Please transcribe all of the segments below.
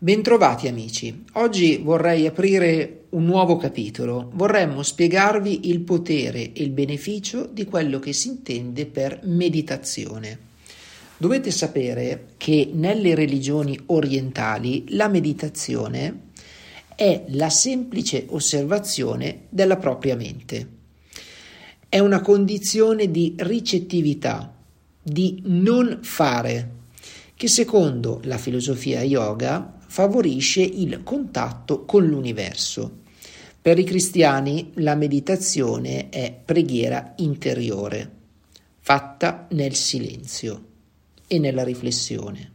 Bentrovati amici, oggi vorrei aprire un nuovo capitolo, vorremmo spiegarvi il potere e il beneficio di quello che si intende per meditazione. Dovete sapere che nelle religioni orientali la meditazione è la semplice osservazione della propria mente. È una condizione di ricettività, di non fare, che secondo la filosofia yoga favorisce il contatto con l'universo. Per i cristiani la meditazione è preghiera interiore, fatta nel silenzio e nella riflessione.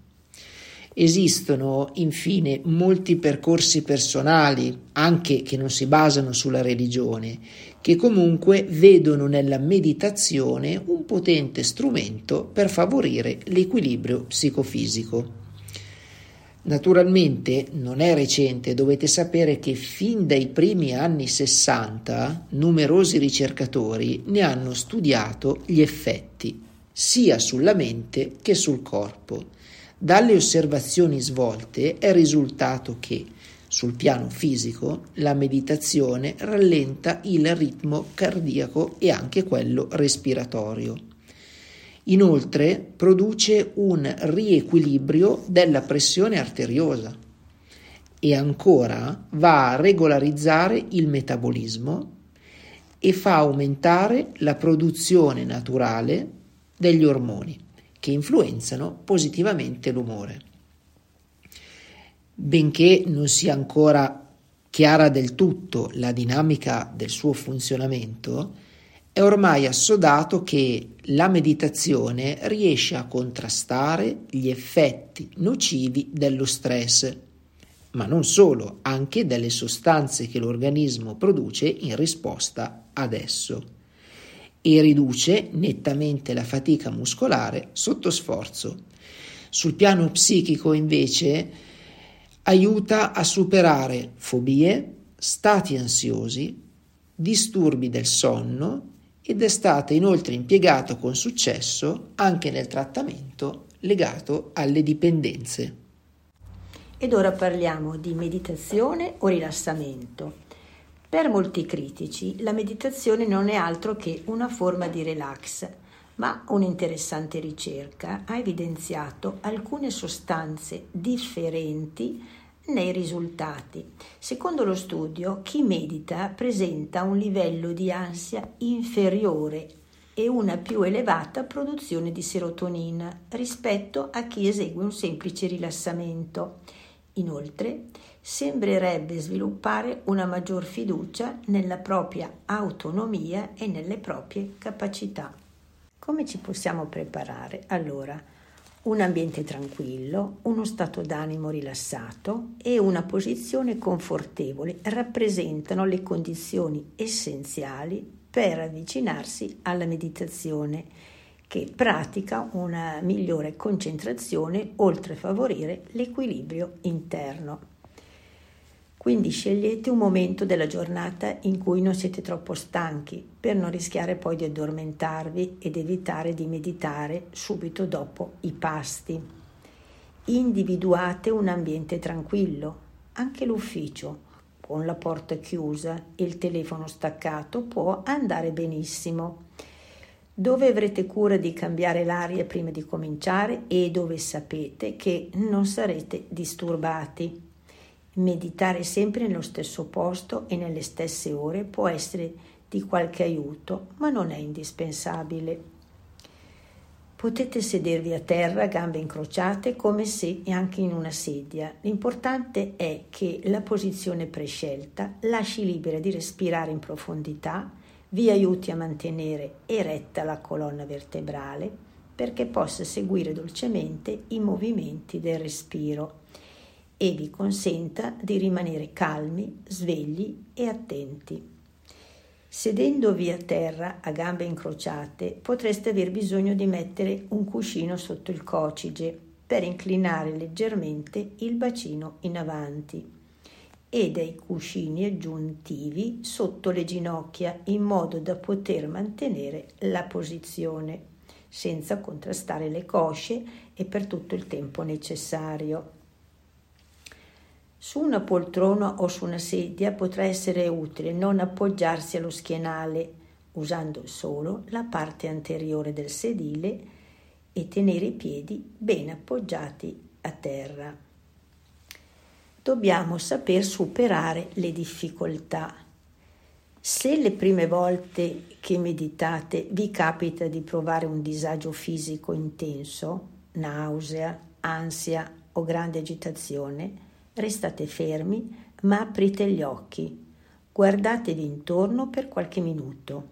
Esistono infine molti percorsi personali, anche che non si basano sulla religione, che comunque vedono nella meditazione un potente strumento per favorire l'equilibrio psicofisico. Naturalmente non è recente, dovete sapere che fin dai primi anni 60 numerosi ricercatori ne hanno studiato gli effetti sia sulla mente che sul corpo. Dalle osservazioni svolte è risultato che sul piano fisico la meditazione rallenta il ritmo cardiaco e anche quello respiratorio Inoltre produce un riequilibrio della pressione arteriosa e ancora va a regolarizzare il metabolismo e fa aumentare la produzione naturale degli ormoni che influenzano positivamente l'umore. Benché non sia ancora chiara del tutto la dinamica del suo funzionamento, è ormai assodato che la meditazione riesce a contrastare gli effetti nocivi dello stress, ma non solo, anche delle sostanze che l'organismo produce in risposta ad esso, e riduce nettamente la fatica muscolare sotto sforzo. Sul piano psichico, invece, aiuta a superare fobie, stati ansiosi, disturbi del sonno ed è stata inoltre impiegata con successo anche nel trattamento legato alle dipendenze. Ed ora parliamo di meditazione o rilassamento. Per molti critici la meditazione non è altro che una forma di relax, ma un'interessante ricerca ha evidenziato alcune sostanze differenti nei risultati. Secondo lo studio, chi medita presenta un livello di ansia inferiore e una più elevata produzione di serotonina rispetto a chi esegue un semplice rilassamento. Inoltre, sembrerebbe sviluppare una maggior fiducia nella propria autonomia e nelle proprie capacità. Come ci possiamo preparare? Allora, un ambiente tranquillo, uno stato d'animo rilassato e una posizione confortevole rappresentano le condizioni essenziali per avvicinarsi alla meditazione che pratica una migliore concentrazione oltre a favorire l'equilibrio interno. Quindi scegliete un momento della giornata in cui non siete troppo stanchi per non rischiare poi di addormentarvi ed evitare di meditare subito dopo i pasti. Individuate un ambiente tranquillo, anche l'ufficio, con la porta chiusa e il telefono staccato può andare benissimo. Dove avrete cura di cambiare l'aria prima di cominciare e dove sapete che non sarete disturbati. Meditare sempre nello stesso posto e nelle stesse ore può essere di qualche aiuto, ma non è indispensabile. Potete sedervi a terra, gambe incrociate, come se anche in una sedia. L'importante è che la posizione prescelta lasci libera di respirare in profondità, vi aiuti a mantenere eretta la colonna vertebrale perché possa seguire dolcemente i movimenti del respiro e vi consenta di rimanere calmi, svegli e attenti. Sedendovi a terra a gambe incrociate potreste aver bisogno di mettere un cuscino sotto il cocige per inclinare leggermente il bacino in avanti e dei cuscini aggiuntivi sotto le ginocchia in modo da poter mantenere la posizione senza contrastare le cosce e per tutto il tempo necessario. Su una poltrona o su una sedia potrà essere utile non appoggiarsi allo schienale usando solo la parte anteriore del sedile e tenere i piedi ben appoggiati a terra. Dobbiamo saper superare le difficoltà. Se le prime volte che meditate vi capita di provare un disagio fisico intenso, nausea, ansia o grande agitazione, restate fermi ma aprite gli occhi, guardatevi intorno per qualche minuto,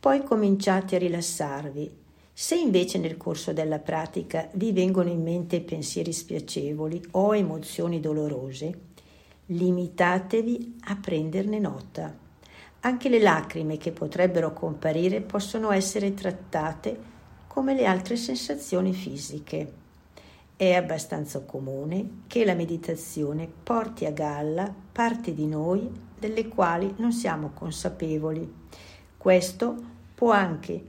poi cominciate a rilassarvi. Se invece nel corso della pratica vi vengono in mente pensieri spiacevoli o emozioni dolorose, limitatevi a prenderne nota. Anche le lacrime che potrebbero comparire possono essere trattate come le altre sensazioni fisiche. È abbastanza comune che la meditazione porti a galla parti di noi delle quali non siamo consapevoli. Questo può anche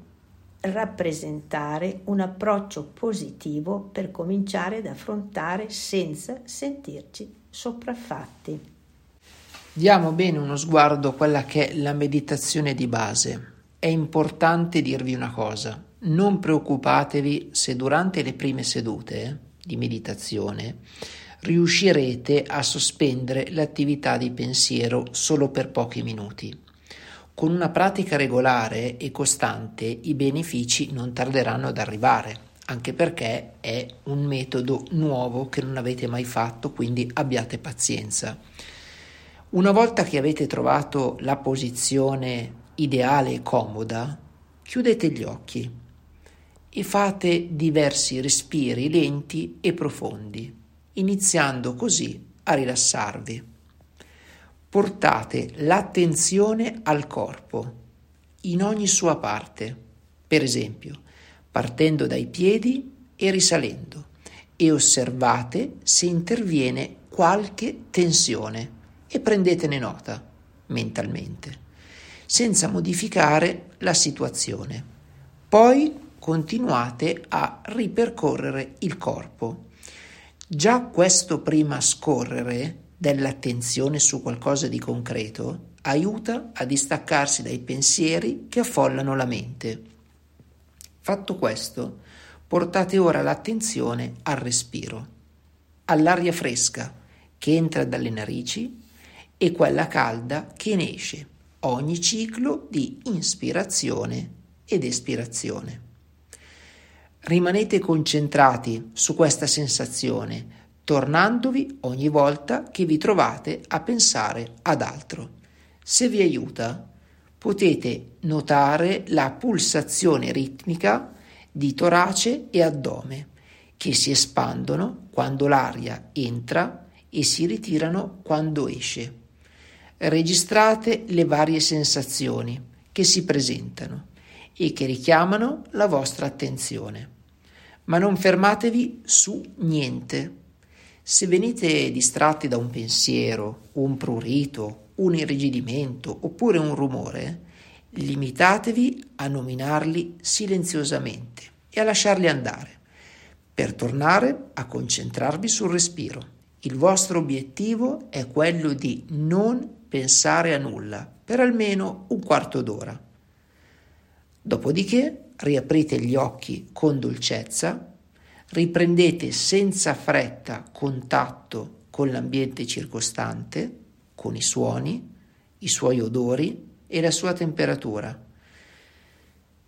rappresentare un approccio positivo per cominciare ad affrontare senza sentirci sopraffatti. Diamo bene uno sguardo a quella che è la meditazione di base. È importante dirvi una cosa, non preoccupatevi se durante le prime sedute di meditazione, riuscirete a sospendere l'attività di pensiero solo per pochi minuti. Con una pratica regolare e costante i benefici non tarderanno ad arrivare, anche perché è un metodo nuovo che non avete mai fatto, quindi abbiate pazienza. Una volta che avete trovato la posizione ideale e comoda, chiudete gli occhi e fate diversi respiri lenti e profondi, iniziando così a rilassarvi. Portate l'attenzione al corpo, in ogni sua parte, per esempio, partendo dai piedi e risalendo, e osservate se interviene qualche tensione e prendetene nota mentalmente, senza modificare la situazione. Poi continuate a ripercorrere il corpo. Già questo prima scorrere dell'attenzione su qualcosa di concreto aiuta a distaccarsi dai pensieri che affollano la mente. Fatto questo, portate ora l'attenzione al respiro, all'aria fresca che entra dalle narici e quella calda che ne esce, ogni ciclo di inspirazione ed espirazione. Rimanete concentrati su questa sensazione, tornandovi ogni volta che vi trovate a pensare ad altro. Se vi aiuta, potete notare la pulsazione ritmica di torace e addome che si espandono quando l'aria entra e si ritirano quando esce. Registrate le varie sensazioni che si presentano e che richiamano la vostra attenzione. Ma non fermatevi su niente. Se venite distratti da un pensiero, un prurito, un irrigidimento oppure un rumore, limitatevi a nominarli silenziosamente e a lasciarli andare, per tornare a concentrarvi sul respiro. Il vostro obiettivo è quello di non pensare a nulla per almeno un quarto d'ora. Dopodiché riaprite gli occhi con dolcezza, riprendete senza fretta contatto con l'ambiente circostante, con i suoni, i suoi odori e la sua temperatura.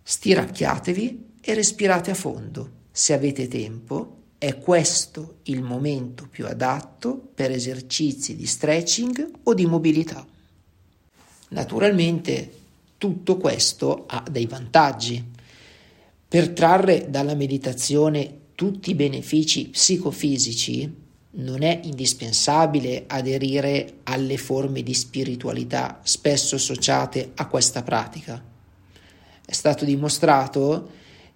Stiracchiatevi e respirate a fondo. Se avete tempo, è questo il momento più adatto per esercizi di stretching o di mobilità. Naturalmente tutto questo ha dei vantaggi. Per trarre dalla meditazione tutti i benefici psicofisici non è indispensabile aderire alle forme di spiritualità spesso associate a questa pratica. È stato dimostrato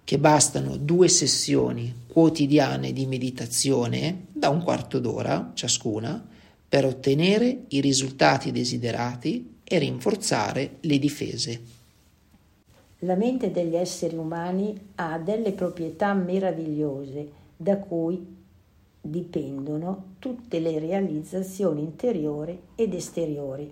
che bastano due sessioni quotidiane di meditazione da un quarto d'ora ciascuna per ottenere i risultati desiderati e rinforzare le difese. La mente degli esseri umani ha delle proprietà meravigliose da cui dipendono tutte le realizzazioni interiori ed esteriori.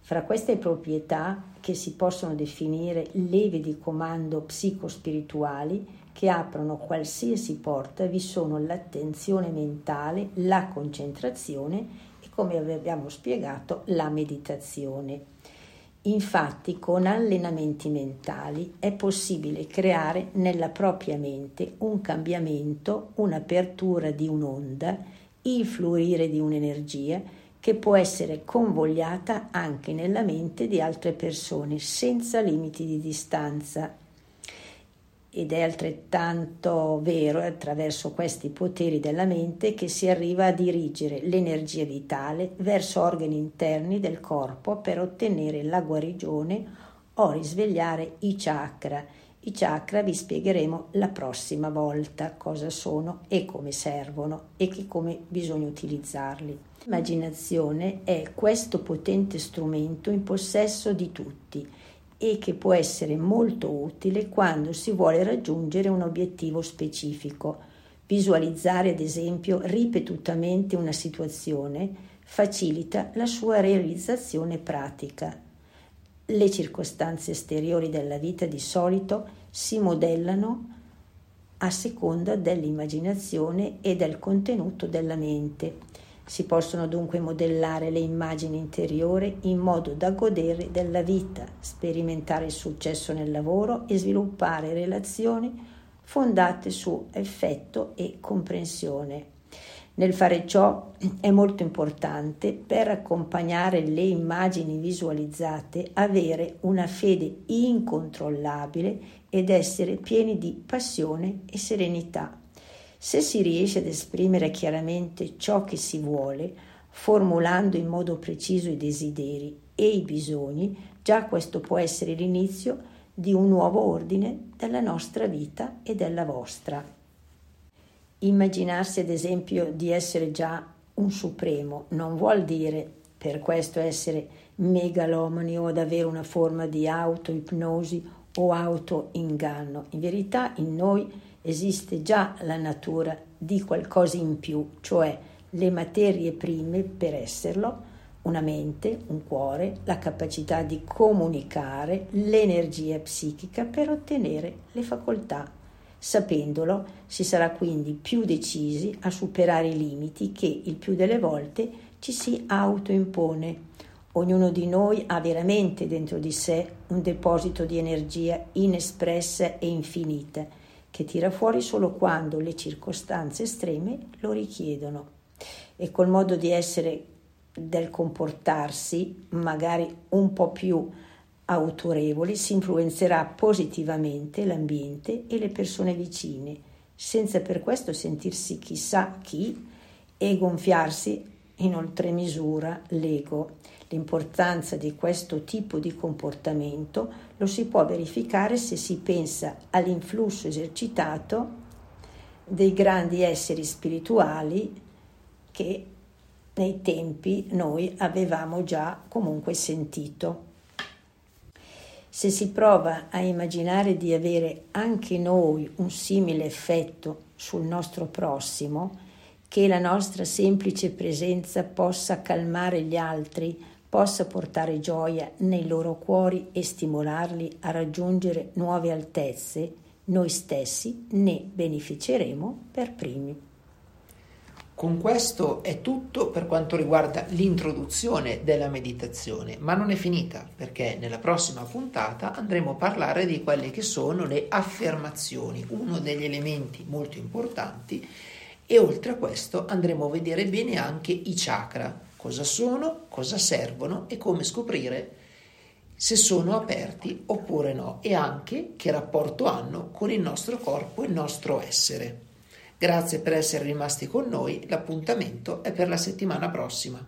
Fra queste proprietà, che si possono definire leve di comando psicospirituali, che aprono qualsiasi porta, vi sono l'attenzione mentale, la concentrazione come abbiamo spiegato, la meditazione. Infatti con allenamenti mentali è possibile creare nella propria mente un cambiamento, un'apertura di un'onda, il fluire di un'energia che può essere convogliata anche nella mente di altre persone senza limiti di distanza ed è altrettanto vero attraverso questi poteri della mente che si arriva a dirigere l'energia vitale verso organi interni del corpo per ottenere la guarigione o risvegliare i chakra. I chakra vi spiegheremo la prossima volta cosa sono e come servono e come bisogna utilizzarli. L'immaginazione è questo potente strumento in possesso di tutti e che può essere molto utile quando si vuole raggiungere un obiettivo specifico. Visualizzare, ad esempio, ripetutamente una situazione facilita la sua realizzazione pratica. Le circostanze esteriori della vita di solito si modellano a seconda dell'immaginazione e del contenuto della mente si possono dunque modellare le immagini interiori in modo da godere della vita, sperimentare il successo nel lavoro e sviluppare relazioni fondate su effetto e comprensione. Nel fare ciò è molto importante per accompagnare le immagini visualizzate avere una fede incontrollabile ed essere pieni di passione e serenità. Se si riesce ad esprimere chiaramente ciò che si vuole, formulando in modo preciso i desideri e i bisogni, già questo può essere l'inizio di un nuovo ordine della nostra vita e della vostra. Immaginarsi ad esempio di essere già un supremo non vuol dire per questo essere megalomani o ad avere una forma di autoipnosi o autoinganno. In verità in noi esiste già la natura di qualcosa in più, cioè le materie prime per esserlo, una mente, un cuore, la capacità di comunicare, l'energia psichica per ottenere le facoltà. Sapendolo, si sarà quindi più decisi a superare i limiti che il più delle volte ci si autoimpone. Ognuno di noi ha veramente dentro di sé un deposito di energia inespressa e infinita che tira fuori solo quando le circostanze estreme lo richiedono. E col modo di essere del comportarsi magari un po' più autorevoli si influenzerà positivamente l'ambiente e le persone vicine, senza per questo sentirsi chissà chi e gonfiarsi in oltremisura l'ego. L'importanza di questo tipo di comportamento lo si può verificare se si pensa all'influsso esercitato dei grandi esseri spirituali che nei tempi noi avevamo già comunque sentito. Se si prova a immaginare di avere anche noi un simile effetto sul nostro prossimo, che la nostra semplice presenza possa calmare gli altri, possa portare gioia nei loro cuori e stimolarli a raggiungere nuove altezze, noi stessi ne beneficeremo per primi. Con questo è tutto per quanto riguarda l'introduzione della meditazione, ma non è finita perché nella prossima puntata andremo a parlare di quelle che sono le affermazioni, uno degli elementi molto importanti e oltre a questo andremo a vedere bene anche i chakra, cosa sono, cosa servono e come scoprire se sono aperti oppure no e anche che rapporto hanno con il nostro corpo e il nostro essere. Grazie per essere rimasti con noi, l'appuntamento è per la settimana prossima.